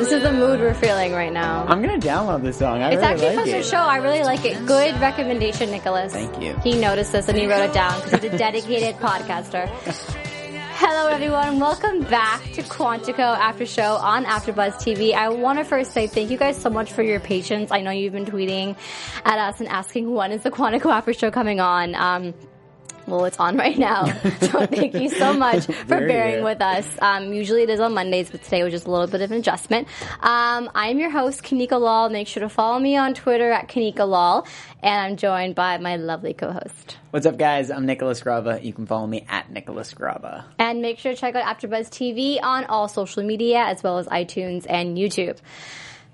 This is the mood we're feeling right now. I'm gonna download this song. I It's really actually like supposed it. to show. I really like it. Good recommendation, Nicholas. Thank you. He noticed this and he wrote it down because he's a dedicated podcaster. Hello, everyone. Welcome back to Quantico After Show on AfterBuzz TV. I want to first say thank you guys so much for your patience. I know you've been tweeting at us and asking when is the Quantico After Show coming on. Um, well, it's on right now. So thank you so much for There bearing with us. Um, usually it is on Mondays, but today was just a little bit of an adjustment. Um, I'm your host, Kanika Lal. Make sure to follow me on Twitter at Kanika Lal. And I'm joined by my lovely co-host. What's up, guys? I'm Nicholas Grava. You can follow me at Nicholas Grava. And make sure to check out AfterBuzz TV on all social media as well as iTunes and YouTube.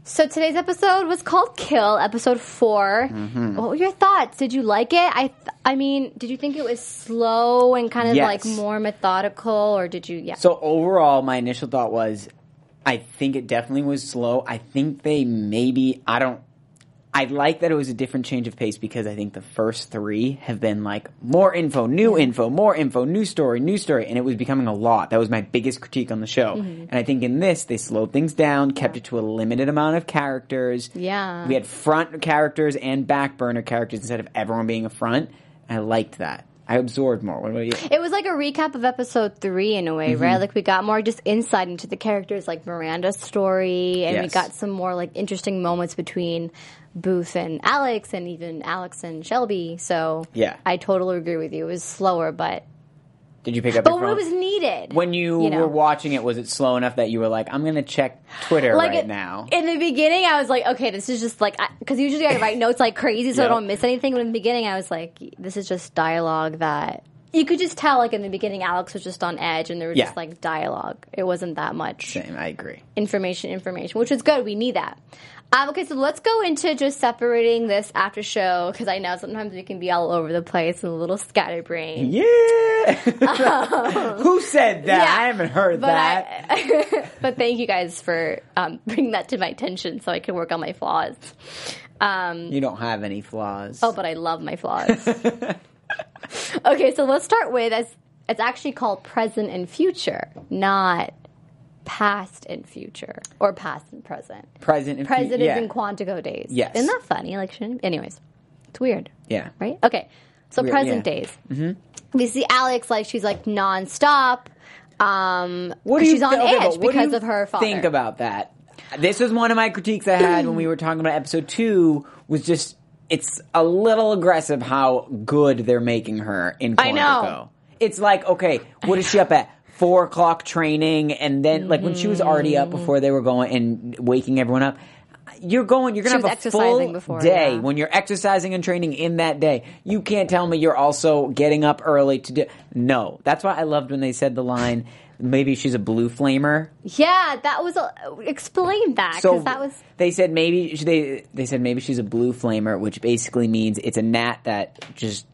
So today's episode was called Kill, episode 4 Mm-hmm. What were your thoughts? Did you like it? I, th- I mean, did you think it was slow and kind of Yes. like more methodical, or did you? Yeah. So overall, my initial thought was, I think it definitely was slow. I think they maybe I don't. I like that it was a different change of pace because I think the first three have been like more info, new info, more info, new story, new story, and it was becoming a lot. That was my biggest critique on the show. Mm-hmm. And I think in this, they slowed things down, kept it to a limited amount of characters. Yeah. We had front characters and back burner characters instead of everyone being a front. I liked that. I absorbed more. What about you? It was like a recap of episode three in a way, Mm-hmm. right? Like we got more just insight into the characters, like Miranda's story, and we got some more like interesting moments between Booth and Alex, and even Alex and Shelby. So Yeah. I totally agree with you. It was slower, but Did you pick up? but it was needed when you, you know. were watching it, was it slow enough that you were like, "I'm gonna check Twitter like right it- now"? In the beginning, I was like, okay, this is just like because usually I write notes like crazy so I don't miss anything. But in the beginning, I was like, this is just dialogue that you could just tell. Like in the beginning, Alex was just on edge, and there was Yeah. just like dialogue. It wasn't that much. Same, I agree. information, information, which is good. We need that. Um, okay, so let's go into just separating this after show because I know sometimes we can be all over the place and a little scatterbrained. Yeah. Who said that? Yeah. I haven't heard But that. I, but thank you guys for um, bringing that to my attention so I can work on my flaws. Um, you don't have any flaws. oh, but I love my flaws. okay, so let's start with as it's actually called present and future, not past and future or past and present. present and fu- Present yeah. is in Quantico days. Yes. Isn't that funny? Like, shouldn't, anyways, it's weird, Yeah. right? Okay, so Weird, present yeah. days. Mm-hmm. We see Alex like she's like nonstop. Um, What do you she's on okay, edge but what do because of her father. Think about that. This was one of my critiques I had when we were talking about episode two. Was just it's a little aggressive how good they're making her in Quantico. I know. It's like okay, what is she up at? Four o'clock training, and then like when she was already up mm-hmm. before they were going and waking everyone up. You're going. You're gonna She was have a full exercising before, day yeah. when you're exercising and training in that day. You can't tell me you're also getting up early to do. No, that's why I loved when they said the line. Maybe she's a blue flamer. yeah, that was a, explain that So that was they said maybe they they said maybe she's a blue flamer, which basically means it's a gnat that just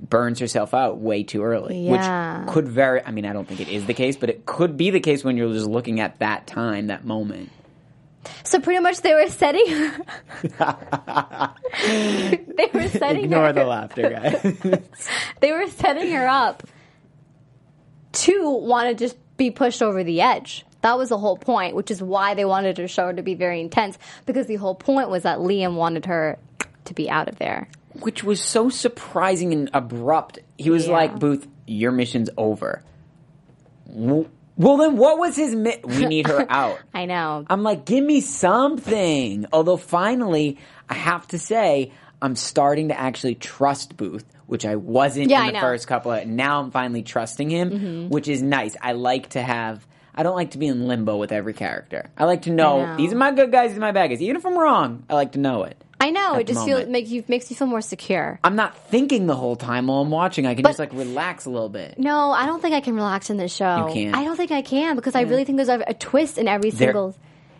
burns herself out way too early. Yeah. Which could very. I mean, I don't think it is the case, but it could be the case when you're just looking at that time, that moment. so pretty much they were setting her. they were setting Ignore her. the laughter, guys. They were setting her up to want to just be pushed over the edge. That was the whole point, which is why they wanted her show to be very intense because the whole point was that Liam wanted her to be out of there. which was so surprising and abrupt. He was Yeah. like, "Booth, your mission's over." Well, then, what was his? Mi- we need her out. I know. I'm like, give me something. Although finally, I have to say, I'm starting to actually trust Booth, which I wasn't Yeah, in the. Mm-hmm. first couple of. Now I'm finally trusting him, which is nice. I like to have. I don't like to be in limbo with every character. I like to know, know. these are my good guys, these are my bad guys. Even if I'm wrong, I like to know it. I know it just feels makes you makes you feel more secure. I'm not thinking the whole time while I'm watching. I can But- just like relax a little bit. No, I don't think I can relax in this show. You can't. I don't think I can because I really think there's a, a twist in every There- single. Know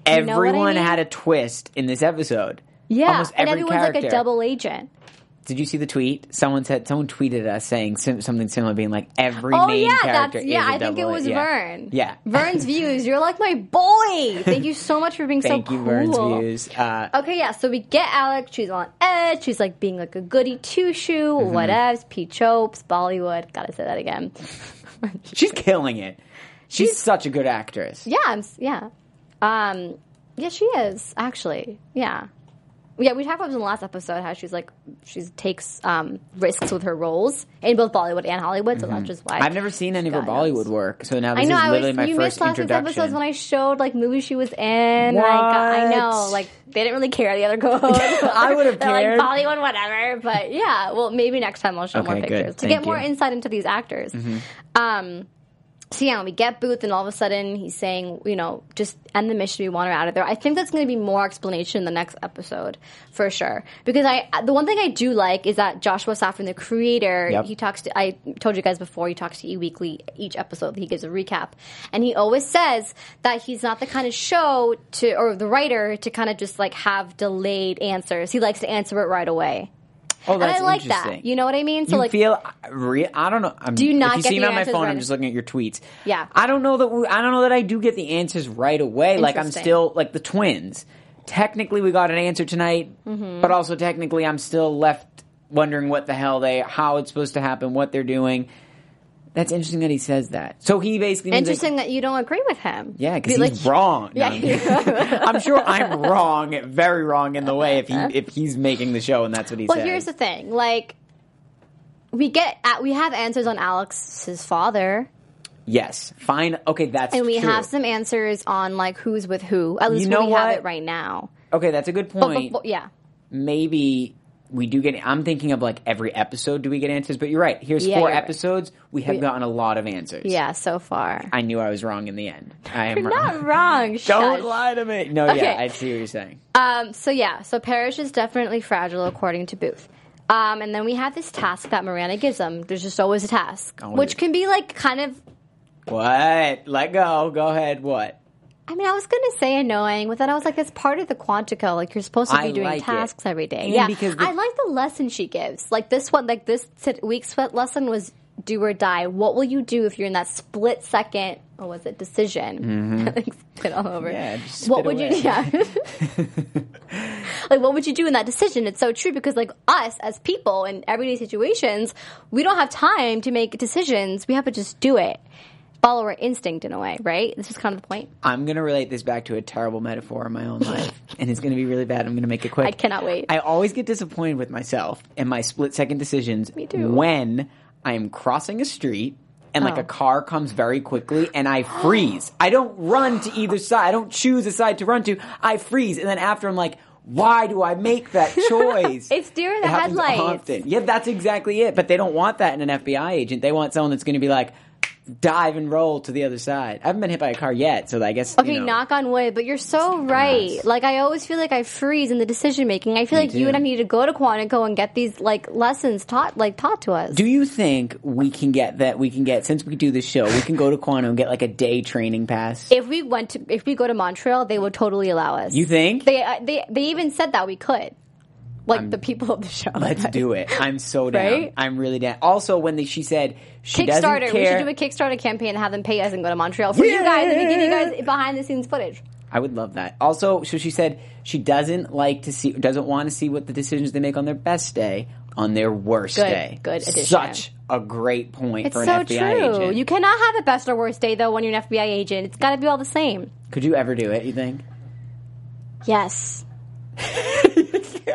I Everyone mean? had a twist in this episode. Yeah, Almost and every everyone's character. like a double agent. Did you see the tweet? Someone said someone tweeted us saying sim- something similar, being like every Oh main yeah, character that's yeah. I think it was. Vern. Yeah, Vern's views. You're like my boy. Thank you so much for being Thank so you, cool. Vern's views. Uh, Okay, yeah. So we get Alex. She's on edge. She's like being like a goody two shoe. Mm-hmm. Whatevs. Pete Chopes. Bollywood. Gotta say that again. she's killing it. She's, such a good actress. Yeah, I'm, yeah. Um, yeah, she is actually. Yeah, yeah. We talked about this in the last episode how she's like she takes um, risks with her roles in both Bollywood and Hollywood. So that's just why Mm-hmm. I've never seen any of her God knows. Bollywood work, so now I know. is I literally was. my You first missed last week's episodes when I showed like movies she was in. and I, I know, like they didn't really care the other girls. I would've cared. Like Bollywood, whatever. But yeah, well, maybe next time I'll show more Okay, good. pictures to Thank get more you. Mm-hmm. insight into these actors. Um. So yeah, we get Booth, and all of a sudden he's saying, you know, just end the mission. We want her out of there. I think that's going to be more explanation in the next episode for sure. Because I, uh, the one thing I do like is that Joshua Safran, the creator, Yep. he talks to. I told you guys before. He talks to E Weekly each episode. He gives a recap, and he always says that he's not the kind of show to or the writer to kind of just like have delayed answers. He likes to answer it right away. Oh, And I like that. You know what I mean? So you like feel re- I don't know. I'm, Do you not If you see me on my phone, right- I'm just looking at your tweets. Yeah. I don't know that. We, I don't know that I do get the answers right away. Like I'm still like the twins. Technically, we got an answer tonight, Mm-hmm. but also technically, I'm still left wondering what the hell they, how it's supposed to happen, what they're doing. That's interesting that he says that. So he basically means, like, interesting that you don't agree with him. Yeah, because Be he's like- wrong. No, Yeah. I'm sure I'm wrong, very wrong in the way if he uh-huh. if he's making the show and that's what he Well, says. here's the thing. Like, we get at, we have answers on Alex's father, yes, fine. Okay, that's and we true. have some answers on like who's with who. At least You know we have it right now. Okay, that's a good But, point. but- but- yeah, Maybe we do get. I'm thinking of like every episode. Do we get answers? But you're right. Here's Yeah, four you're right. episodes. We have gotten a lot of answers. yeah. So far, I knew I was wrong in the end. I am not wrong. Don't lie to me. No, Okay. yeah, I see what you're saying. Um, so yeah, so Parrish is definitely fragile according to Booth. Um, and then we have this task that Miranda gives them. There's just always a task, which can be like kind of. What? Let go. Go ahead. What? I mean, I was gonna say annoying, but then I was like, it's part of the Quantico. Like you're supposed to be I doing like it. tasks every day. And yeah, because the- I like the lesson she gives. Like this one, like this week's lesson was do or die. What will you do if you're in that split second? What was it? Decision. like spit all over. Mm-hmm. Yeah, just what would you? away. Yeah. like what would you do in that decision? It's so true because like us as people in everyday situations, we don't have time to make decisions. We have to just do it. Follow our instinct in a way, right? This is kind of the point. I'm going to relate this back to a terrible metaphor in my own life, and it's going to be really bad. I'm going to make it quick. I cannot wait. I always get disappointed with myself and my split second decisions Me too. when I am crossing a street and like Oh. a car comes very quickly and I freeze. I don't run to either side. I don't choose a side to run to. I freeze, and then after I'm like. Why do I make that choice? It's deer in the It headlights. often. Yeah, that's exactly it. But they don't want that in an FBI agent. They want someone that's going to be like, dive and roll to the other side. I haven't been hit by a car yet, so I guess. Okay, you know, knock on wood, but you're so right. Yes. Like I always feel like I freeze in the decision making. I feel Me like you and I need to go to Quantico and get these like lessons taught like taught to us. Do you think we can get that? We can get since we do this show, we can go to Quantum and get like a day training pass. if we went to if we go to Montreal, they would totally allow us. you think? They uh, they they even said that we could. Like the people of the show. Let's do it. I'm so down. Right? I'm really down. Also, when the, she said she doesn't Kickstarter. care, We should do a Kickstarter campaign and have them pay us and go to Montreal for you guys and we give you guys behind the scenes footage. I would love that. Also, so she said she doesn't like to see, doesn't want to see what the decisions they make on their best day, on their worst Good, day. good addition. Such a great point It's for an so FBI true. agent. You cannot have a best or worst day though when you're an FBI agent. It's got to be all the same. Could you ever do it? You think? Yes.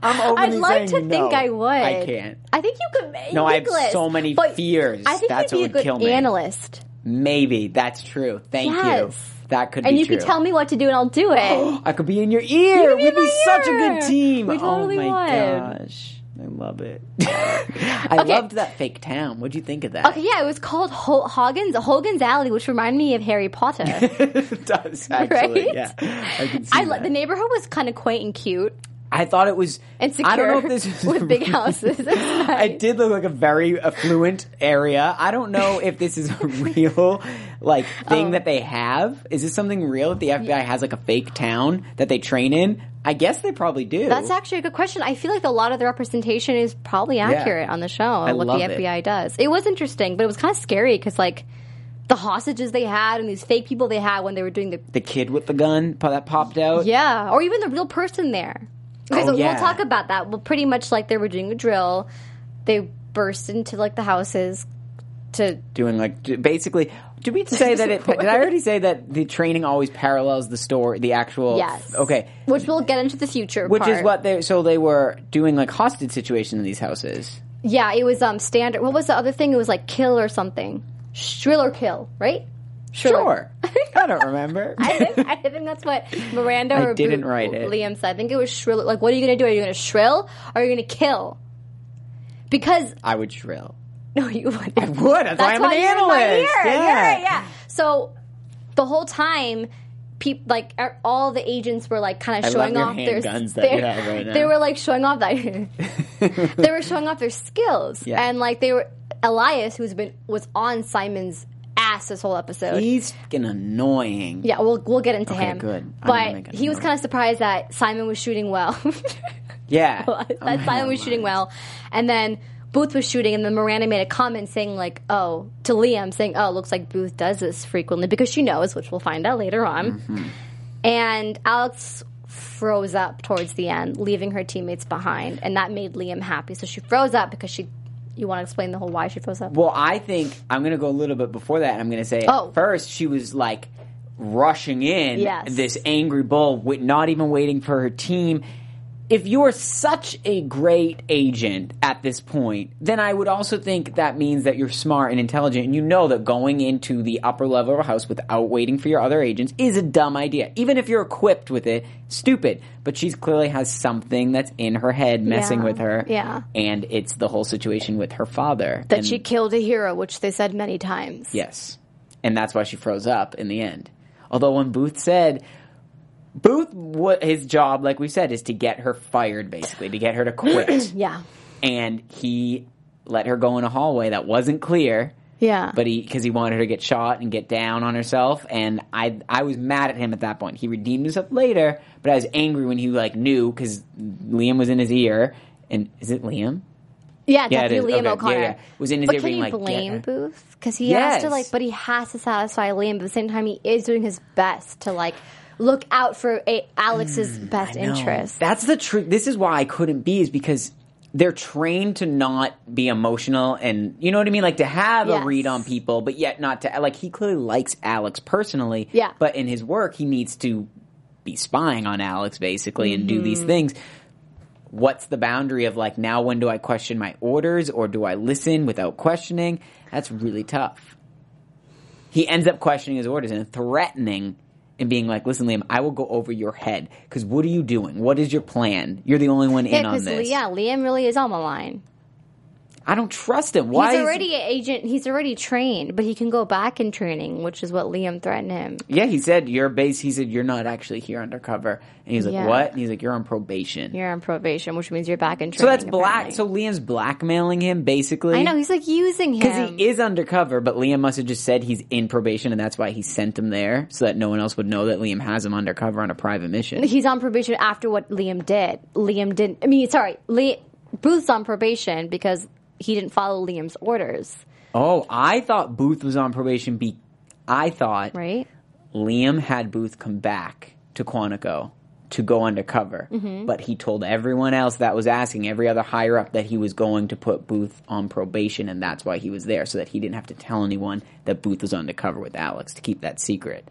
I'm I'd openly like to think. I would. I can't. I think you could. Make no, I have so many fears. I think That's you'd be what a would good kill me. analyst, Maybe that's true. Thank you. That could and be you true. could tell me what to do, and I'll do it. I could be in your ear. be We'd be such a good team. We oh totally oh my would. gosh. I love it. I Okay. loved that fake town. What'd you think of that? Okay, yeah, it was called Ho- Hogan's Hogan's Alley, which reminded me of Harry Potter. it does actually. Right? Yeah, I can see I the neighborhood was kind of quaint and cute I thought it was and secure I don't know if this is with big houses. It nice. It did look like a very affluent area. I don't know if this is a real like thing Oh. that they have. Is this something real that the FBI has like a fake town that they train in? I guess they probably do. That's actually a good question. I feel like a lot of the representation is probably accurate on the show and what the love it. FBI does. It was interesting, but it was kind of scary because like the hostages they had and these fake people they had when they were doing the the kid with the gun that popped out. yeah, or even the real person there. Okay, Oh, so yeah. we'll talk about that. Well, pretty much like they were doing a drill. They burst into like the houses to doing like basically. Did we say that it? Did I already say that the training always parallels the story, the actual? yes, Okay. which we'll get into the future. Which is what they. So they were doing like hostage situation in these houses. Yeah, it was um standard. What was the other thing? It was like kill or something. Shrill or kill, right? Sure. I don't remember. I think, I think that's what Miranda I or didn't Bo- write it. Liam said. I think it was shrill. Like, what are you going to do? Are you going to shrill or are you going to kill? Because I would shrill. No, you wouldn't. I would. That's, why I'm an in my analyst. Yeah. You're yeah. So the whole time, people like er, all the agents were like kind of showing off their handguns that their- you have right now. They were like showing off that they were showing off their skills, Yeah. and like they were Elias, who's been was on Simon's ass this whole episode. He's fucking annoying. Yeah, we'll we'll get into Okay, him. good. I'm But he was kind of surprised that Simon was shooting well. Yeah. that I'm Simon was shooting well, and then Booth was shooting, and then Miranda made a comment saying like, "Oh," to Liam saying, "Oh, looks like Booth does this frequently because she knows," which we'll find out later on. Mm-hmm. And Alex froze up towards the end, leaving her teammates behind, and that made Liam happy. So she froze up because she. You want to explain the whole why she froze up? Well, I think I'm going to go a little bit before that. And I'm going to say Oh. first she was like rushing in Yes. this angry bull, not even waiting for her team. If you're such a great agent at this point, then I would also think that means that you're smart and intelligent, and you know that going into the upper level of a house without waiting for your other agents is a dumb idea. Even if you're equipped with it, stupid. But she clearly has something that's in her head messing Yeah. with her. Yeah. And it's the whole situation with her father. That And- she killed a hero, which they said many times. Yes. And that's why she froze up in the end. Although when Booth said Booth what his job like we said is to get her fired basically, to get her to quit. Yeah. and he let her go in a hallway that wasn't clear, Yeah. but he cuz he wanted her to get shot and get down on herself and I I was mad at him at that point. He redeemed himself later, but I was angry when he like knew cuz Liam was in his ear and is it Liam? Yeah, Yeah, definitely. Liam Okay, O'Connor. yeah, yeah. Was in his but ear can being you like, "Get blame. Booth? Because he has to like, but he has to satisfy Liam. But at the same time, he is doing his best to like look out for a- Alex's best Hmm, interest. That's the truth. This is why I couldn't be, is because they're trained to not be emotional and you know what I mean? Like to have Yes. a read on people, but yet not to like he clearly likes Alex personally. Yeah. But in his work he needs to be spying on Alex basically and do Mm-hmm. these things. What's the boundary of like now when do I question my orders or do I listen without questioning? That's really tough. He ends up questioning his orders and threatening and being like, "Listen, Liam, I will go over your head because what are you doing? What is your plan? You're the only one in yeah, on this. yeah, Liam really is on the line. I don't trust him. Why? he's already an agent. He's already trained, but he can go back in training, which is what Liam threatened him. yeah, he said you're base. He said you're not actually here undercover, and he's like, Yeah. "What?" And he's like, "You're on probation." You're on probation, which means you're back in training. so that's black. apparently. So Liam's blackmailing him basically. I know he's like using him Because he is undercover, but Liam must have just said he's in probation, and that's why he sent him there, so that no one else would know that Liam has him undercover on a private mission. He's on probation after what Liam did. Liam didn't. I mean, sorry, Le- Booth's on probation because he didn't follow Liam's orders, Oh, I thought Booth was on probation. Be I thought right? Liam had Booth come back to Quantico to go undercover, Mm-hmm. but he told everyone else that was asking every other higher up that he was going to put Booth on probation, and that's why he was there, so that he didn't have to tell anyone that Booth was undercover with Alex to keep that secret.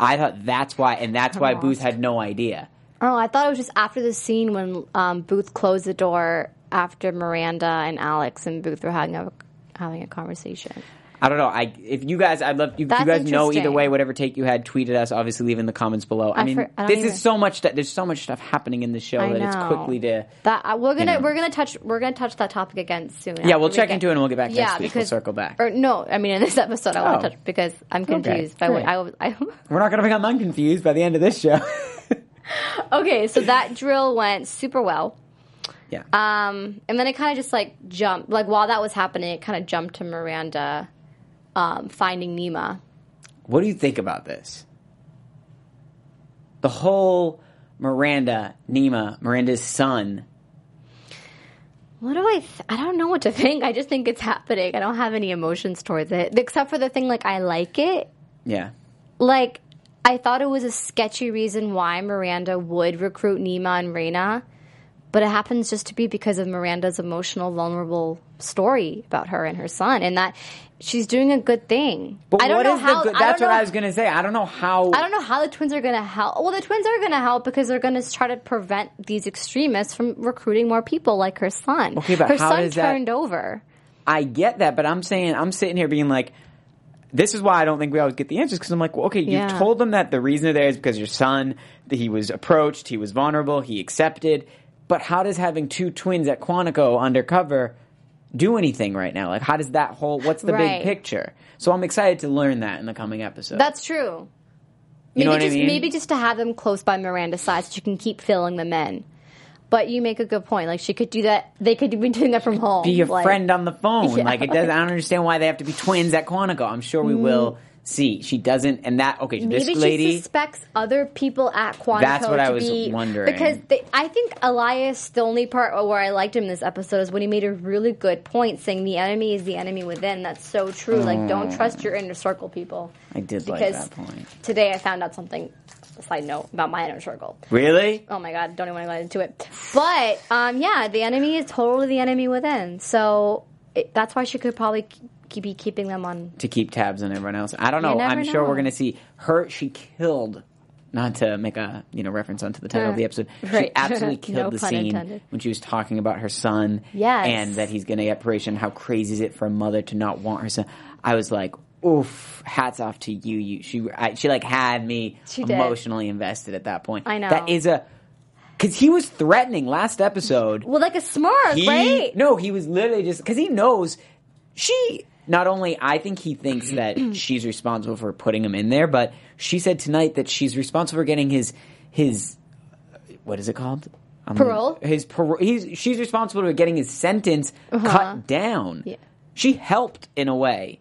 I thought that's why, and that's why Booth had no idea. Oh, I thought it was just after the scene when um, Booth closed the door after Miranda and Alex and Booth were having a having a conversation. I don't know. I if you guys, I'd love if you That's guys know either way, whatever take you had, tweeted us. Obviously, leave in the comments below. I, I mean, for- I this even- is so much. That, there's so much stuff happening in the show I that it's quickly to. That uh, we're gonna know. we're gonna touch we're gonna touch that topic again soon. Yeah, we'll we check get- into it and we'll get back yeah, next week. because we'll circle back. Or no, I mean in this episode I want Oh. to touch because I'm confused. I, great. I, I, We're not going to become unconfused by the end of this show. okay, so that drill went super well. Yeah. Um, and then it kind of just like jumped, like while that was happening, it kind of jumped to Miranda um, finding Nimah. What do you think about this? The whole Miranda, Nimah, Miranda's son. What do I? Th- I don't know what to think. I just think it's happening. I don't have any emotions towards it, except for the thing like I like it. Yeah. Like I thought it was a sketchy reason why Miranda would recruit Nimah and Raina, but it happens just to be because of Miranda's emotional, vulnerable story about her and her son, and that she's doing a good thing. But I don't what know is how. the good? I That's what know- I was going to say. I don't know how. I don't know how the twins are going to help. Well, the twins are going to help because they're going to try to prevent these extremists from recruiting more people like her son. Okay, but her how son does that- turned over. I get that, but I'm saying I'm sitting here being like, this is why I don't think we always get the answers because I'm like, well, okay, you've told them that the reason they're there is because your son, that he was approached, he was vulnerable, he accepted, but how does having two twins at Quantico undercover do anything right now? Like, how does that whole? What's the Right. big picture? So I'm excited to learn that in the coming episode. That's true. You Maybe know what I just mean? maybe just to have them close by Miranda's side so she can keep filling them in. But you make a good point. Like she could do that. They could be doing that from home. be a Like, friend on the phone. Yeah. Like it doesn't. I don't understand why they have to be twins at Quantico. I'm sure we mm-hmm. will see. She doesn't, and that okay. Maybe this lady. she suspects other people at Quantico. That's what I was be, wondering. Because they, I think Elias, the only part where I liked him this episode is when he made a really good point, saying the enemy is the enemy within. That's so true. Like, don't trust your inner circle, people. I did like because that point. Today I found out something. A side note about my inner circle. Really? Oh my god, don't even want to go into it. But um, yeah, the enemy is totally the enemy within. So it, that's why she could probably be keeping them on. to keep tabs on everyone else. I don't know. never I'm sure know. we're going to see her. She killed. Not to make a you know reference onto the title of the uh, episode, she Right. absolutely killed No the pun scene intended. when she was talking about her son, Yes. and that he's going to get operation. How crazy is it for a mother to not want her son? I was like, oof, hats off to you. You she I, she like had me She did. emotionally invested at that point. I know. that is a because he was threatening last episode. Well, like a smart, He right? no, he was literally just because he knows she. Not only I think he thinks that she's responsible for putting him in there, but she said tonight that she's responsible for getting his his what is it called? Um, Parole? His parole. He's she's responsible for getting his sentence cut down. Yeah. She helped in a way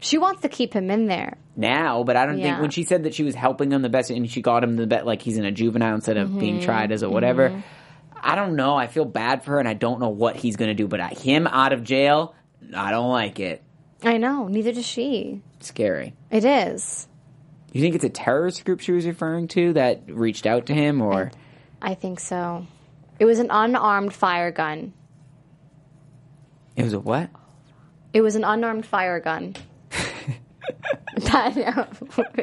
She wants to keep him in there. now, but I don't think when she said that she was helping him the best and she got him the best, like he's in a juvenile instead of Mm-hmm. being tried as a whatever. I don't know. I feel bad for her and I don't know what he's going to do, but him out of jail, I don't like it. I know. Neither does she. Scary. It is. You think it's a terrorist group she was referring to that reached out to him or I think so. It was an unarmed fire gun. it was a what? It was an unarmed fire gun. That-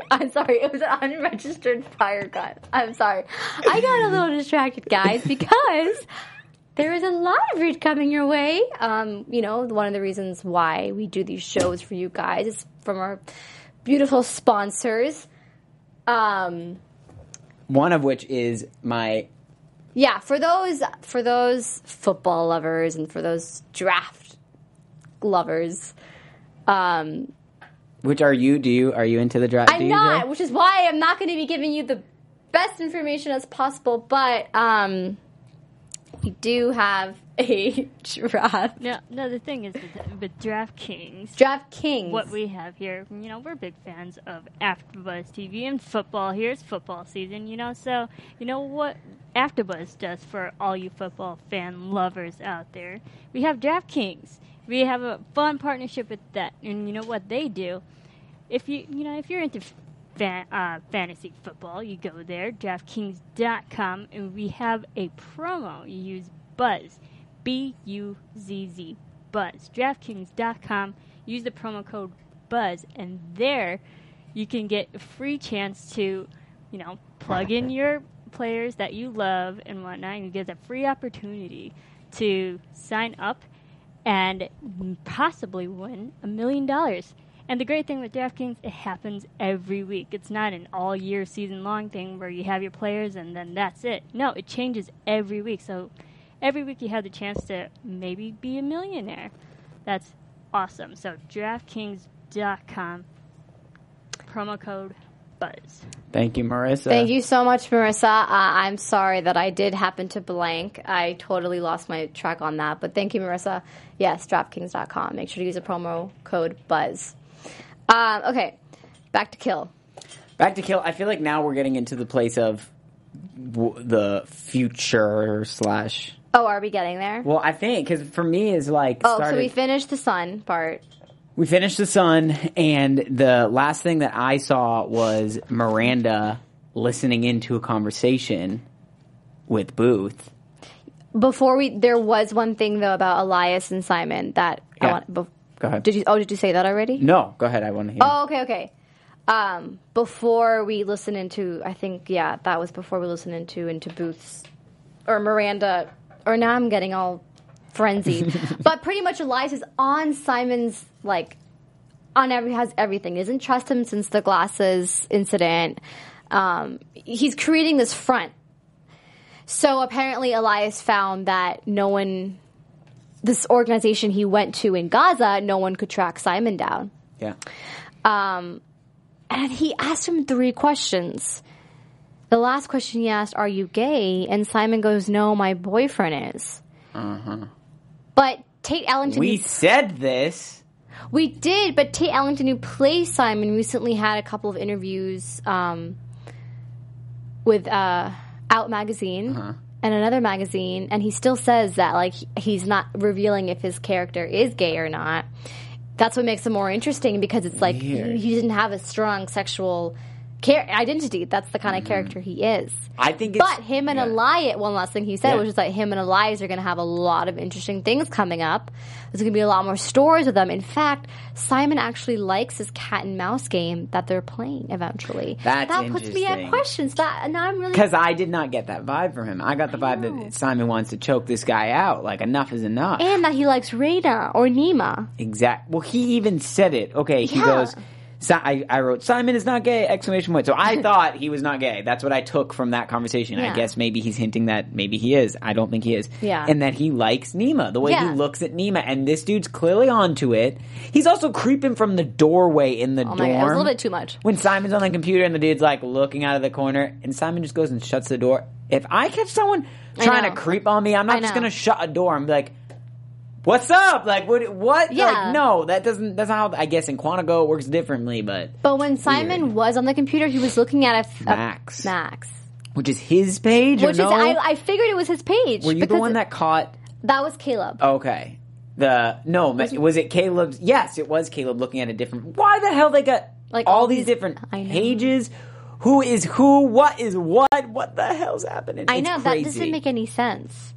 I'm sorry. It was an unregistered fire gun. I'm sorry. I got a little distracted, guys, because there is a lot of read coming your way. Um, you know, one of the reasons why we do these shows for you guys is from our beautiful sponsors. Um, One of which is my yeah, for those for those football lovers and for those draft lovers. Um, which are you? Do you are you into the draft? I'm not, which is why I'm not going to be giving you the best information as possible. But um, we do have a draft No, no. The thing is, with, with DraftKings, draft Kings. what we have here, you know, we're big fans of AfterBuzz TV and football. Here's football season, you know. So, you know what AfterBuzz does for all you football fan lovers out there? We have DraftKings. We have a fun partnership with that, and you know what they do? If you, you know, if you're into fan, uh, fantasy football, you go there, DraftKings.com, and we have a promo. You use Buzz, B U Z Z, Buzz. DraftKings.com. Use the promo code Buzz, and there you can get a free chance to, you know, plug in your players that you love and whatnot. And you get a free opportunity to sign up and possibly win a million dollars. And the great thing with DraftKings, it happens every week. It's not an all year, season long thing where you have your players and then that's it. No, it changes every week. So every week you have the chance to maybe be a millionaire. That's awesome. So DraftKings.com, promo code BUZZ. Thank you, Marissa. Thank you so much, Marissa. Uh, I'm sorry that I did happen to blank. I totally lost my track on that. But thank you, Marissa. Yes, DraftKings.com. Make sure to use a promo code BUZZ. Um, okay, back to Kill. Back to kill. I feel like now we're getting into the place of w- the future slash. Oh, are we getting there? Well, I think because for me is like. oh, started, so we finished the sun part. We finished the sun, and the last thing that I saw was Miranda listening into a conversation with Booth. Before we, there was one thing though about Elias and Simon that I Yeah. want. Bef- Go ahead. did you? Oh, did you say that already? No, go ahead. I want to hear. Oh, okay, okay. Um, before we listen into, I think, yeah, that was before we listened into into Booth's or Miranda. Or now I'm getting all frenzied. but pretty much Elias is on Simon's like on every has everything. He doesn't trust him since the glasses incident. Um, he's creating this front. So apparently Elias found that no one this organization he went to in Gaza, no one could track Simon down. Yeah. Um, and he asked him three questions. The last question he asked, "Are you gay?" And Simon goes, "No, my boyfriend is." Uh-huh. But Tate Ellington, We said this. we did, but Tate Ellington, who plays Simon, recently had a couple of interviews um, with uh, Out magazine and another magazine, and he still says that like he's not revealing if his character is gay or not. That's what makes it more interesting because it's like he, he didn't have a strong sexual char- identity. That's the kind of mm-hmm. character he is. I think it's. But him and yeah. Elias, one last thing he said Yeah. was just like him and Elias are going to have a lot of interesting things coming up. There's going to be a lot more stories with them. In fact, Simon actually likes his cat and mouse game that they're playing eventually. That's that puts me at questions. That and now I'm really Because I did not get that vibe from him. I got the vibe that Simon wants to choke this guy out. Like enough is enough. and that he likes Rada or Nimah. Exactly. Well, he even said it. Okay, he Yeah. goes. Si- I, I wrote Simon is not gay! Exclamation point. So I thought he was not gay. That's what I took from that conversation. Yeah. I guess maybe he's hinting that maybe he is. I don't think he is. Yeah. And that he likes Nimah. The way Yeah. he looks at Nimah, and this dude's clearly onto it. He's also creeping from the doorway in the Oh dorm. my god, it was a little bit too much. when Simon's on the computer and the dude's like looking out of the corner, and Simon just goes and shuts the door. If I catch someone trying to creep on me, I'm not just gonna shut a door and be like, "What's up?" Like, what? What? Yeah. Like, no, that doesn't. That's not how. I guess in Quantico it works differently, but But when Simon was on the computer, he was looking at a, f- a- Max. Max, which is his page, which or is? I, I figured it was his page. Were you the because one that caught? that was Caleb? Okay. The no, was it, Caleb's? Yes, it was Caleb looking at a different. Why the hell they got Like, all, all these, these- different I know. pages? Who is who? What is what? What the hell's happening? I know that doesn't make any sense.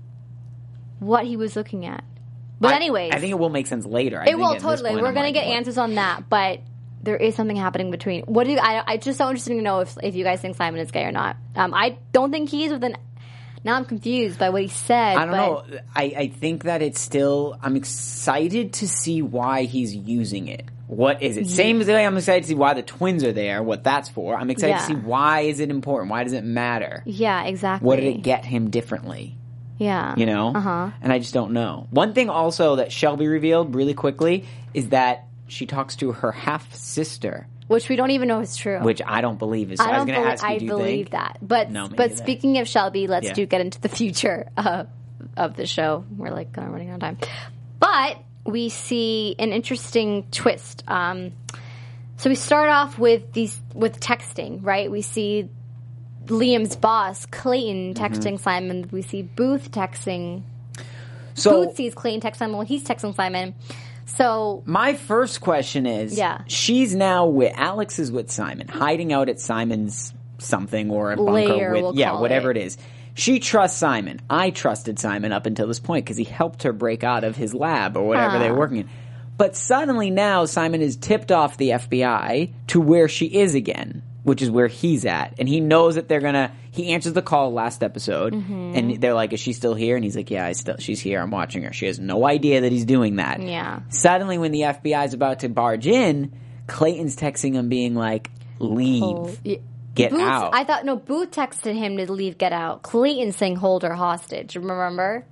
What he was looking at, but I- anyways, I think it will make sense later. I It will totally. point, We're I'm gonna like, get what? answers on that, but there is something happening between. What do you, I? I just so interested to know if if you guys think Simon is gay or not. Um, I don't think he is. With an now, I'm confused by what he said. I don't but know. I, I think that it's still. I'm excited to see why he's using it. What is it? Same as the way I'm excited to see why the twins are there. What that's for. I'm excited to see why is it important. Why does it matter? Yeah, exactly. What did it get him differently? Yeah, You know. Uh huh. And I just don't know. One thing also that Shelby revealed really quickly is that she talks to her half sister, Which we don't even know is true. which I don't believe is. So I I, was going to ask you, I do you believe think? that. But No, but speaking of Shelby, let's Yeah. do get into the future uh, of the show. We're like kind of running out of time, but we see an interesting twist. Um, so we start off with these with texting, right? We see Liam's boss Clayton Mm-hmm. texting Simon. We see Booth texting. So Booth sees Clayton text Simon. Well, he's texting Simon. So My first question is, Yeah. she's now with Alex is with Simon, hiding out at Simon's something or a bunker Lair, with we'll yeah, whatever it. it is. She trusts Simon. I trusted Simon up until this point because he helped her break out of his lab or whatever they were working in. But suddenly now Simon is tipped off the FBI to where she is again. Which is where he's at, and he knows that they're gonna. He answers the call last episode, mm-hmm. and they're like, "Is she still here?" And he's like, "Yeah, I still. She's here. I'm watching her." She has no idea that he's doing that. Yeah. Suddenly, when the FBI is about to barge in, Clayton's texting him, being like, "Leave, Oh, yeah. get out." I thought no. Booth texted him to leave, get out. Clayton saying, "Hold her hostage." Remember?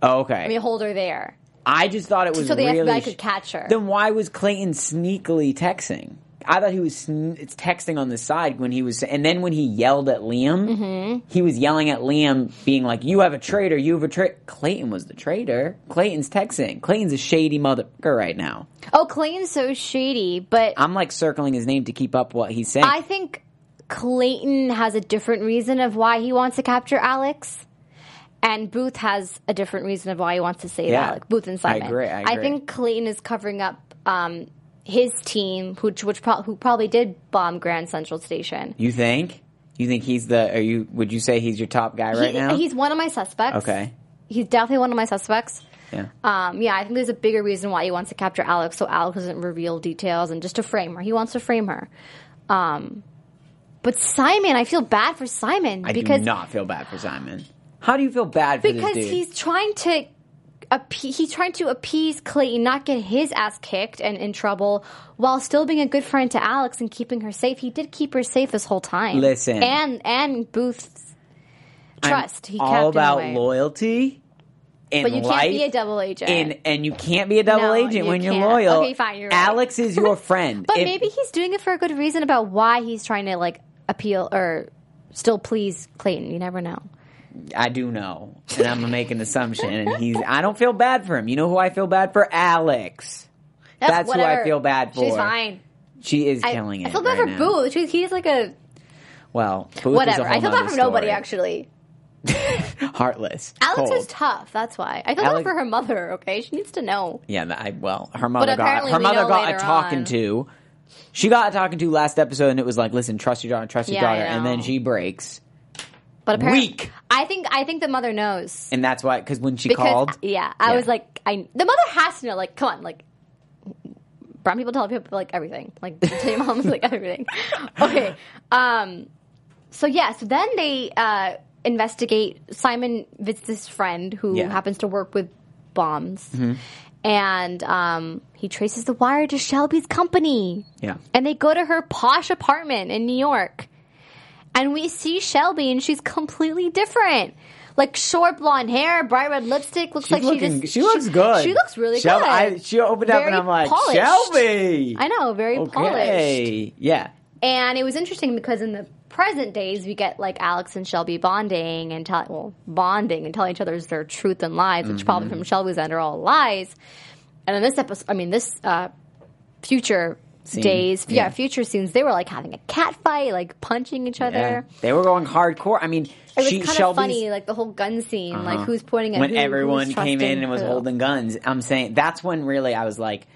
oh, okay. I mean, hold her there, I just thought it was so the really. FBI could catch her. Then why was Clayton sneakily texting? I thought he was it's texting on the side when he was, and then when he yelled at Liam, Mm-hmm. he was yelling at Liam, being like, "You have a traitor! You have a traitor!" Clayton was the traitor. Clayton's texting. Clayton's a shady motherfucker right now. oh, Clayton's so shady, but I'm like circling his name to keep up what he's saying. I think Clayton has a different reason of why he wants to capture Alex. And Booth has a different reason of why he wants to save Yeah. Alex. Booth and I Simon. agree, I agree. think Clayton is covering up um, his team, which which pro- who probably did bomb Grand Central Station. you think? You think he's the? Are you? Would you say he's your top guy right He- now? He's one of my suspects. okay. He's definitely one of my suspects. Yeah. Um, yeah, I think there's a bigger reason why he wants to capture Alex, so Alex doesn't reveal details and just to frame her. He wants to frame her. Um, but Simon, I feel bad for Simon I because do not feel bad for Simon. How do you feel bad for because this dude? he's trying to appe- he's trying to appease Clayton, not get his ass kicked and in trouble, while still being a good friend to Alex and keeping her safe. He did keep her safe this whole time. Listen. and and Booth's I'm trust. he kept all about loyalty. In But you life, can't be a double agent. and and you can't be a double No, agent you when you're can't. loyal. Okay, fine, you're right. Alex is your friend. But If- maybe he's doing it for a good reason about why he's trying to like appeal or still please Clayton. You never know. I do know, and I'm gonna make an assumption. And he's. I don't feel bad for him. You know who I feel bad for? Alex. That's who I feel bad for. She's fine. She is I, killing I feel bad right for now. Booth. She's, he's like a Well, Booth whatever. Is a whole I feel bad for nobody actually. Heartless. Alex cold. is tough. That's why I feel Alex- bad for her mother. Okay, she needs to know. Yeah, I well, her mother got her mother got a talking on. to. She got a talking to last episode, and it was like, "Listen, trust your daughter, trust your Yeah, daughter," and then she breaks, But apparently, Weak. I think I think the mother knows and that's why because when she because called, yeah, I Yeah. was like, I the mother has to know. Like, come on, like. Brown people tell people like everything. Like tell your moms like everything. Okay. Um so yeah, so then they uh investigate Simon visits his friend who Yeah. Mm-hmm. happens to work with bombs. And um he traces the wire to Shelby's company. yeah, And they go to her posh apartment in New York. And we see Shelby and she's completely different. Like short blonde hair, bright red lipstick, looks she's like looking, she just she looks good. She looks really Shelby, good. I, she opened up, and I'm like, polished. Shelby. I know, very polished. Okay, yeah, And it was interesting because in the present days, we get like Alex and Shelby bonding and tell, well, bonding and telling each other their truth and lies, which probably Mm-hmm. from Shelby's end are all lies. And in this episode, I mean, this uh, future Scene, days, yeah. yeah. future scenes, they were like having a cat fight, like punching each yeah. other. They were going hardcore. I mean, It was she, kind of funny, like the whole gun scene, like uh-huh. who's pointing at when who, everyone came in and was who. holding guns. I'm saying that's when really I was like,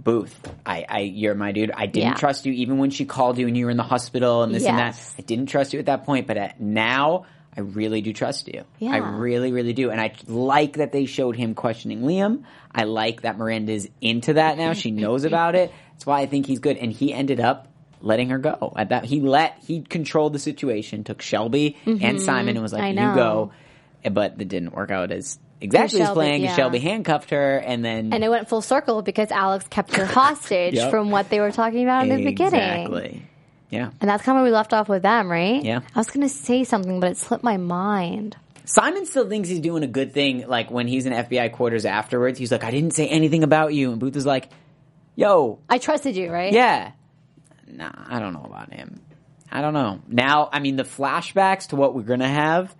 Booth, I, I, you're my dude. I didn't Yeah. trust you even when she called you and you were in the hospital and this and that. I didn't trust you at that point, but at, now I really do trust you. I really, really do. And I like that they showed him questioning Liam. I like that Miranda's into that now. She knows about it. That's why I think he's good. And he ended up letting her go at that. He let, he controlled the situation, took Shelby and Simon and was like, Mm-hmm. You go. But it didn't work out as exactly as planned. yeah. Shelby handcuffed her and then And it went full circle because Alex kept her hostage Yep. from what they were talking about in the beginning. Exactly. Yeah. And that's kind of where we left off with them, right? Yeah. I was going to say something, but it slipped my mind. Simon still thinks he's doing a good thing. Like when he's in FBI quarters afterwards, he's like, I didn't say anything about you. And Booth is like, yo, I trusted you, right? yeah. Nah, I don't know about him. I don't know. Now, I mean, the flashbacks to what we're going to have,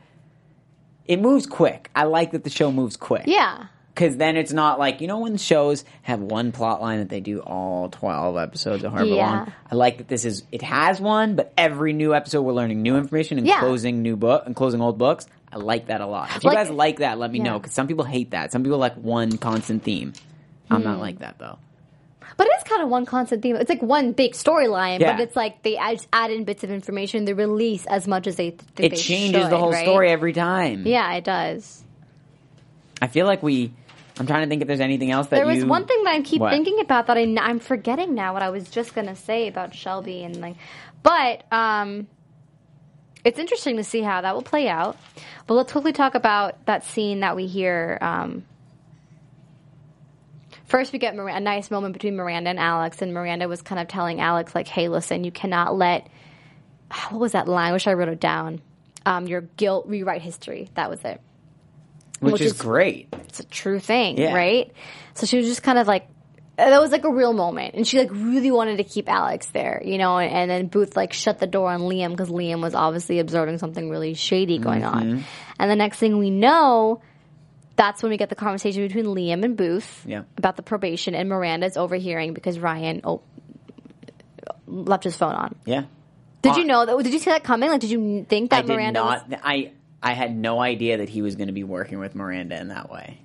it moves quick. I like that the show moves quick. Yeah. Because then it's not like, you know, when shows have one plot line that they do all 12 episodes or however Yeah. long. I like that this is, it has one, but every new episode we're learning new information and Yeah. closing new book and closing old books. I like that a lot. If you Like- guys like that, let me know. Because some people hate that. Some people like one constant theme. I'm Hmm. not like that though. But it's kind of one constant theme. It's like one big storyline, Yeah. but it's like they add, add in bits of information. They release as much as they think It changes should, the whole right? story every time. Yeah, it does. I feel like we I'm trying to think if there's anything else that There was you- one thing that I keep What? thinking about that I, am forgetting now. What I was just gonna say about Shelby and like, but um, it's interesting to see how that will play out. But let's quickly talk about that scene that we hear. Um, first, we get Mir- a nice moment between Miranda and Alex, and Miranda was kind of telling Alex like, "Hey, listen, you cannot let." What was that line? I wish I wrote it down. Um, your guilt rewrite history. That was it. which, which is, is- great. it's a true thing, Yeah. right? So she was just kind of like, that was like a real moment, and she like really wanted to keep Alex there, you know. And, and then Booth like shut the door on Liam because Liam was obviously observing something really shady going Mm-hmm. on. And the next thing we know, that's when we get the conversation between Liam and Booth Yeah. about the probation, and Miranda's overhearing because Ryan oh, left his phone on. Yeah. Did Uh, you know that? Did you see that coming? Like, did you think that I did Miranda was? not. I I had no idea that he was going to be working with Miranda in that way.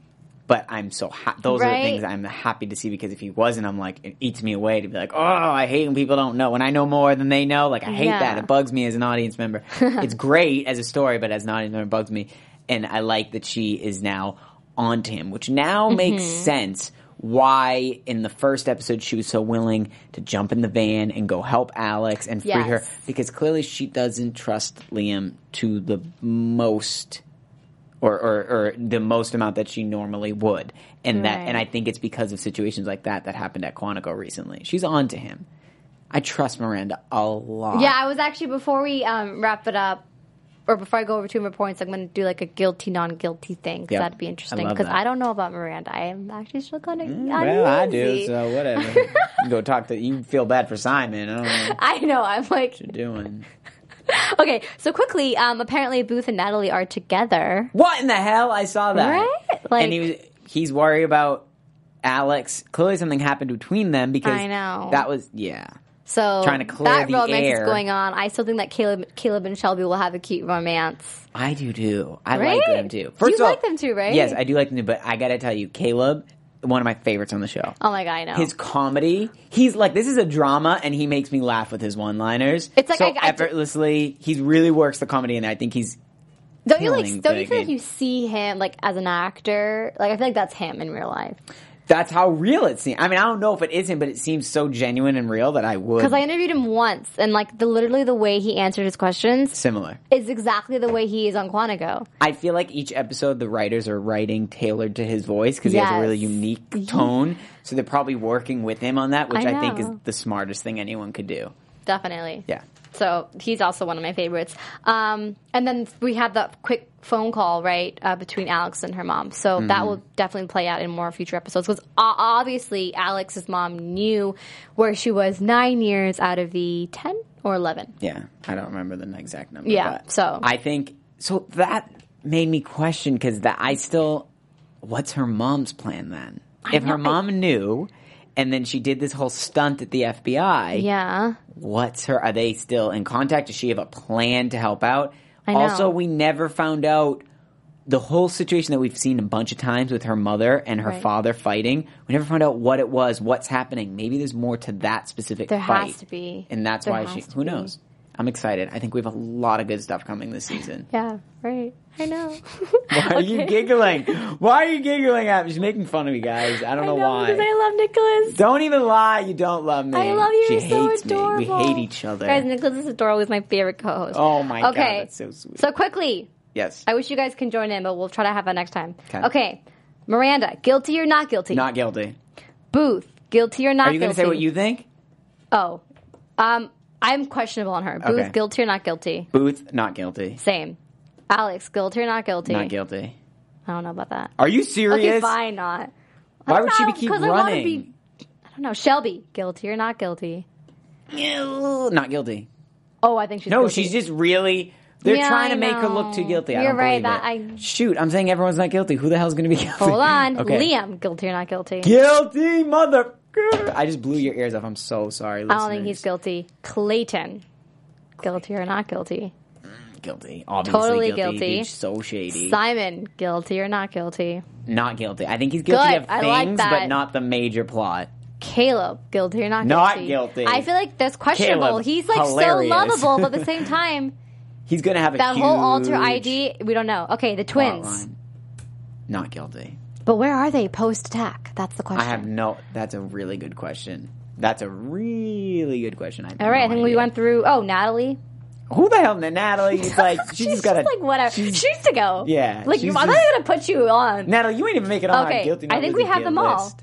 But I'm so ha- those are the things I'm happy to see because if he wasn't, I'm like it eats me away to be like, oh, I hate when people don't know. When I know more than they know, like I hate Yeah. that. It bugs me as an audience member. it's great as a story, but as an audience member, it bugs me. And I like that she is now onto him, which now makes Mm-hmm. sense. Why in the first episode she was so willing to jump in the van and go help Alex and free her because clearly she doesn't trust Liam to the most or, or, or the most amount that she normally would. And that and I think it's because of situations like that that happened at Quantico recently. She's on to him. I trust Miranda a lot. Yeah, I was actually before we um, wrap it up, or before I go over two more points, I'm going to do like a guilty, non-guilty thing because Yep. that'd be interesting. Because that. I don't know about Miranda. I am actually still kind of Well, I do, so whatever. you go talk to you feel bad for Simon. I don't know I know. I'm like, you're doing. okay. So quickly, um, apparently Booth and Natalie are together. What in the hell? I saw that. Right? Like- and he was he's worried about Alex. Clearly something happened between them because I know. that was yeah. So Trying to clear that the romance air. is going on. I still think that Caleb, Caleb and Shelby will have a cute romance. I do too. I Right? like them too. You of all- like them too, right? Yes, I do like them too. But I gotta tell you, Caleb, one of my favorites on the show. Oh my god, I know. His comedy, he's like this is a drama, and he makes me laugh with his one-liners. It's like so I- I- effortlessly. he really works the comedy, and I think he's don't you like? Don't you feel like you see him like as an actor? Like I feel like that's him in real life. That's how real it seems. I mean, I don't know if it isn't, but it seems so genuine and real that I would Because I interviewed him once, and like the literally the way he answered his questions similar. is exactly the way he is on Quantico. I feel like each episode the writers are writing tailored to his voice because he has a really unique tone. So they're probably working with him on that, which I I, think is the smartest thing anyone could do. Definitely. Yeah. So he's also one of my favorites. Um, and then we had that quick phone call, right, uh, between Alex and her mom. So Mm-hmm. that will definitely play out in more future episodes because obviously Alex's mom knew where she was nine years out of the 10 or 11. Yeah, I don't remember the exact number. Yeah, but so- I think so. That made me question because that I still, what's her mom's plan then? if her know, I- mom knew, and then she did this whole stunt at the FBI, Yeah. what's her? Are they still in contact? Does she have a plan to help out? I know. Also, we never found out the whole situation that we've seen a bunch of times with her mother and her Right. father fighting. We never found out what it was, what's happening. Maybe there's more to that specific There fight. has to be. and that's There why has she. to Who be. knows? I'm excited. I think we have a lot of good stuff coming this season. Yeah, right. I know. Why are you giggling? Why are you giggling at me? She's making fun of me, guys. I don't I know, know why. because I love Nicholas. don't even lie. You don't love me. I love you. She You're so adorable. me. We hate each other. Guys, Nicholas is adorable. He's my favorite co-host. oh my god, okay. that's so sweet. So quickly, yes, I wish you guys can join in, but we'll try to have that next time. Okay. Okay. Miranda, guilty or not guilty? not guilty. Booth, guilty or not Are you going to say what you think? Oh. Um, I'm questionable on her. Booth, Okay. guilty or not guilty? Booth, not guilty. Same. Alex, guilty or not guilty? Not guilty. I don't know about that. Are you serious? Okay, fine, not. Why I would she be keep 'cause I wanna running? be- I don't know. Shelby, guilty or not guilty? Ew, not guilty. Oh, I think she's No, guilty. she's just really. They're Yeah, trying to I make her look too guilty. I You're don't right, believe that- it. I- Shoot, I'm saying everyone's not guilty. Who the hell's going to be guilty? Hold on. okay. Liam, guilty or not guilty? Guilty, mother. I just blew your ears off. I'm so sorry. I don't think he's guilty. Clayton, guilty or not guilty? Guilty. Obviously Totally guilty. guilty. So shady. Simon, guilty or not guilty? not guilty. I think he's guilty Good. of I like things, that. but not the major plot. Caleb, guilty or not Not guilty? guilty. I feel like that's questionable. Caleb, He's like hilarious. so lovable, but at the same time, He's gonna have a that whole alter ID, we don't know. Okay, the twins. Not guilty. But where are they post attack? That's the question. I have no. That's a really good question. That's a really good question. I All right, no I think we went through. Oh, Natalie. Who the hell, Natalie? It's like she's, She's just got just like whatever. She needs to go. Yeah, Like I'm not gonna put you on. Natalie, you ain't even making it on Okay, guilty. I think we have them all. list.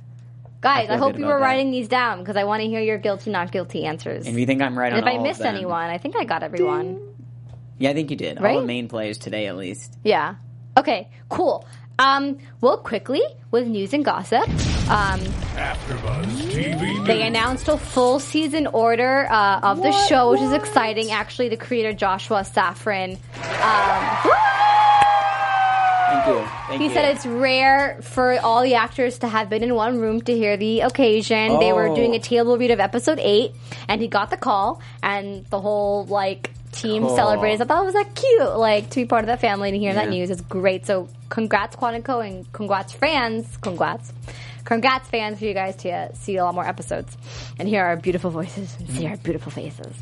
Guys, I I, hope you were that. writing these down because I want to hear your guilty, not guilty answers. And if you think I'm right And if I missed anyone, I think I got everyone. yeah, I think you did. all the main players today, at least. Yeah. Okay, cool. Um, well, quickly with news and gossip. Um, AfterBuzz TV they News. announced a full season order uh, of the show, which is exciting. Actually, the creator Joshua Safran. Um, Thank you. Thank He you. said it's rare for all the actors to have been in one room to hear the occasion. They were Oh. doing a table read of episode eight, and he got the call, and the whole like team Cool. celebrated. I thought it was like cute, like to be part of that family and hear that news is great. So congrats, Quantico, and congrats, fans. Congrats. Congrats, fans, for you guys to uh, see a lot more episodes and hear our beautiful voices and see our beautiful faces.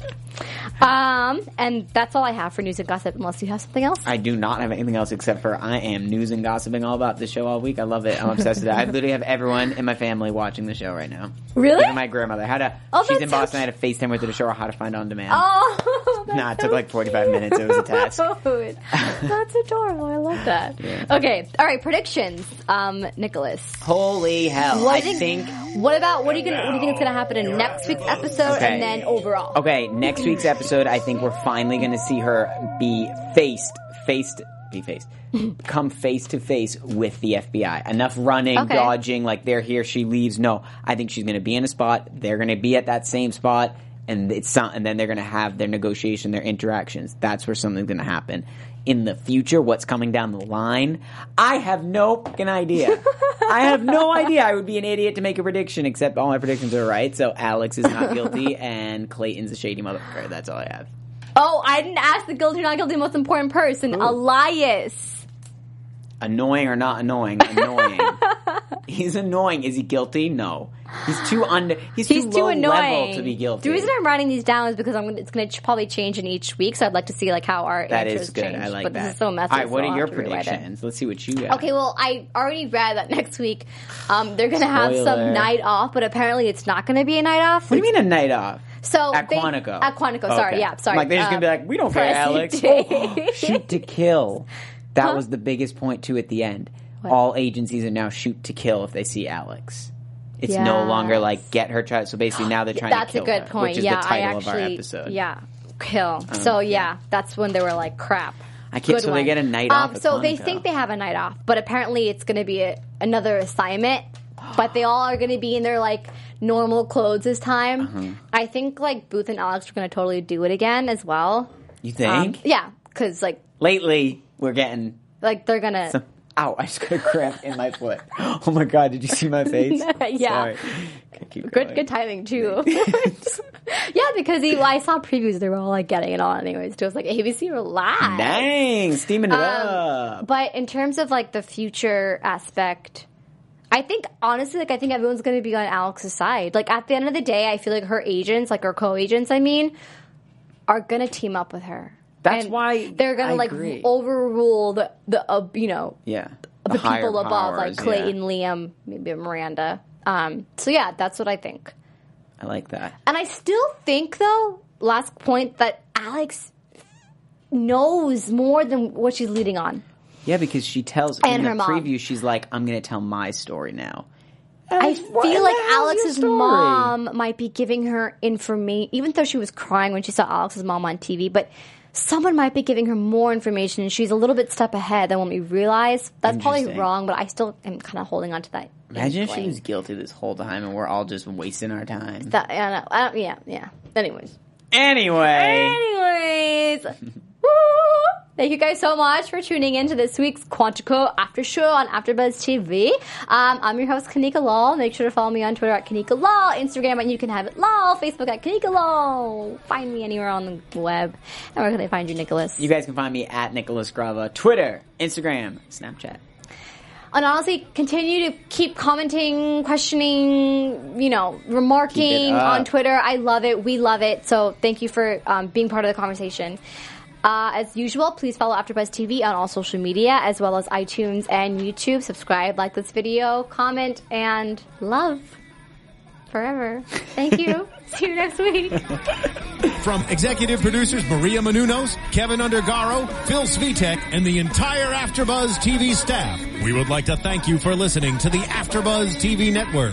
Um, and that's all I have for news and gossip, unless you have something else. I do not have anything else except for I am news and gossiping all about the show all week. I love it. I'm obsessed with it. I literally have everyone in my family watching the show right now. Really? Even my grandmother. How to? Oh, she's that's in so Boston. I had to FaceTime with her to show her how to find on demand. Oh, that's Nah, it so took like 45 minutes. It was a task. That's adorable. I love that. Yeah. Okay, all right. Predictions, um, Nicholas. Holy hell! What I do you think. What about what are you gonna? What do you think is gonna happen in next week's episode Okay. and then overall? Okay, next week's episode, I think we're finally going to see her be faced, faced, be faced, come face to face with the FBI. Enough running, Okay. dodging, like they're here, she leaves. No, I think she's going to be in a spot. They're going to be at that same spot, and it's some, and then they're going to have their negotiation, their interactions. That's where something's going to happen. In the future, what's coming down the line, I have no fucking idea. I have no idea. I would be an idiot to make a prediction, except all my predictions are right. So Alex is not guilty, and Clayton's a shady motherfucker. That's all I have. Oh, I didn't ask the guilty or not guilty most important person, Elias. Annoying or not annoying? Annoying. he's annoying. Is he guilty? No. He's too under. He's, He's too, too low annoying level to be guilty. The reason I'm writing these down is because I'm gonna, it's going to probably change in each week. So I'd like to see like how our that is good. change. I like but that. this is so messy. All right, what so are your have to rewrite it. predictions? Let's see what you got. Okay, well, I already read that next week um, they're going to have some night off, but apparently it's not going to be a night off. What do you mean a night off? So At they- Quantico. At Quantico, sorry, Okay. yeah, sorry. Like they're just gonna be Um, like, we don't care, Alex. day. shoot to kill. That was the biggest point too at the end. All agencies are now shoot to kill if they see Alex. It's no longer like get her child. So basically now they're trying That's to a good her, point. which is yeah, the title I of our actually, episode. yeah, kill. so yeah, that's when they were like, crap. I can't- Good so they get a night um, off So they think they have a night off, but apparently it's going to be a, another assignment. But they all are going to be in their like normal clothes this time. Uh-huh. I think like Booth and Alex are going to totally do it again as well. You Um, think? yeah, because like Lately, we're getting. like they're gonna. Some, ow! I just got a cramp in my foot. Oh my god! Did you see my face? Yeah. Good, good timing too. yeah, because he, I saw previews; they were all like getting it on, anyways. Too. I was like, ABC, relax. Dang, steaming it Um, up. But in terms of like the future aspect, I think honestly, like I think everyone's going to be on Alex's side. Like at the end of the day, I feel like her agents, like her co-agents, I mean, are going to team up with her. That's And why they're going I to like agree. overrule the the uh, you know Yeah. the, higher people above, like powers, yeah. Clayton, Liam, maybe Miranda. Um, so yeah, that's what I think. I like that. And I still think, though, last point, that Alex knows more than what she's leading on. Yeah, because she tells And in her the mom. preview, she's like, "I'm going to tell my story now." I feel like Alex's mom might be giving her information, even though she was crying when she saw Alex's mom on TV, but someone might be giving her more information and she's a little bit step ahead than what we realize. That's probably wrong, but I still am kind of holding on to that. Imagine if she was guilty this whole time, and we're all just wasting our time. That, I don't. I don't, yeah, yeah. Anyways. Anyway, Anyways! thank you guys so much for tuning in to this week's Quantico After Show on AfterBuzz TV. Um, I'm your host Kanika Lal. Make sure to follow me on Twitter at Kanika Lal, Instagram at You Can Have It Lal, Facebook at Kanika Lal. Find me anywhere on the web. And where can they find you, Nicholas? you guys can find me at Nicholas Grava, Twitter, Instagram, Snapchat. and honestly, continue to keep commenting, questioning, you know, remarking Keep it up. on Twitter. I love it. We love it. So thank you for um, being part of the conversation. Uh, as usual, please follow AfterBuzz TV on all social media, as well as iTunes and YouTube. Subscribe, like this video, comment, and love forever. Thank you. See you next week. From executive producers Maria Menounos, Kevin Undergaro, Phil Svitek, and the entire AfterBuzz TV staff, we would like to thank you for listening to the AfterBuzz TV network.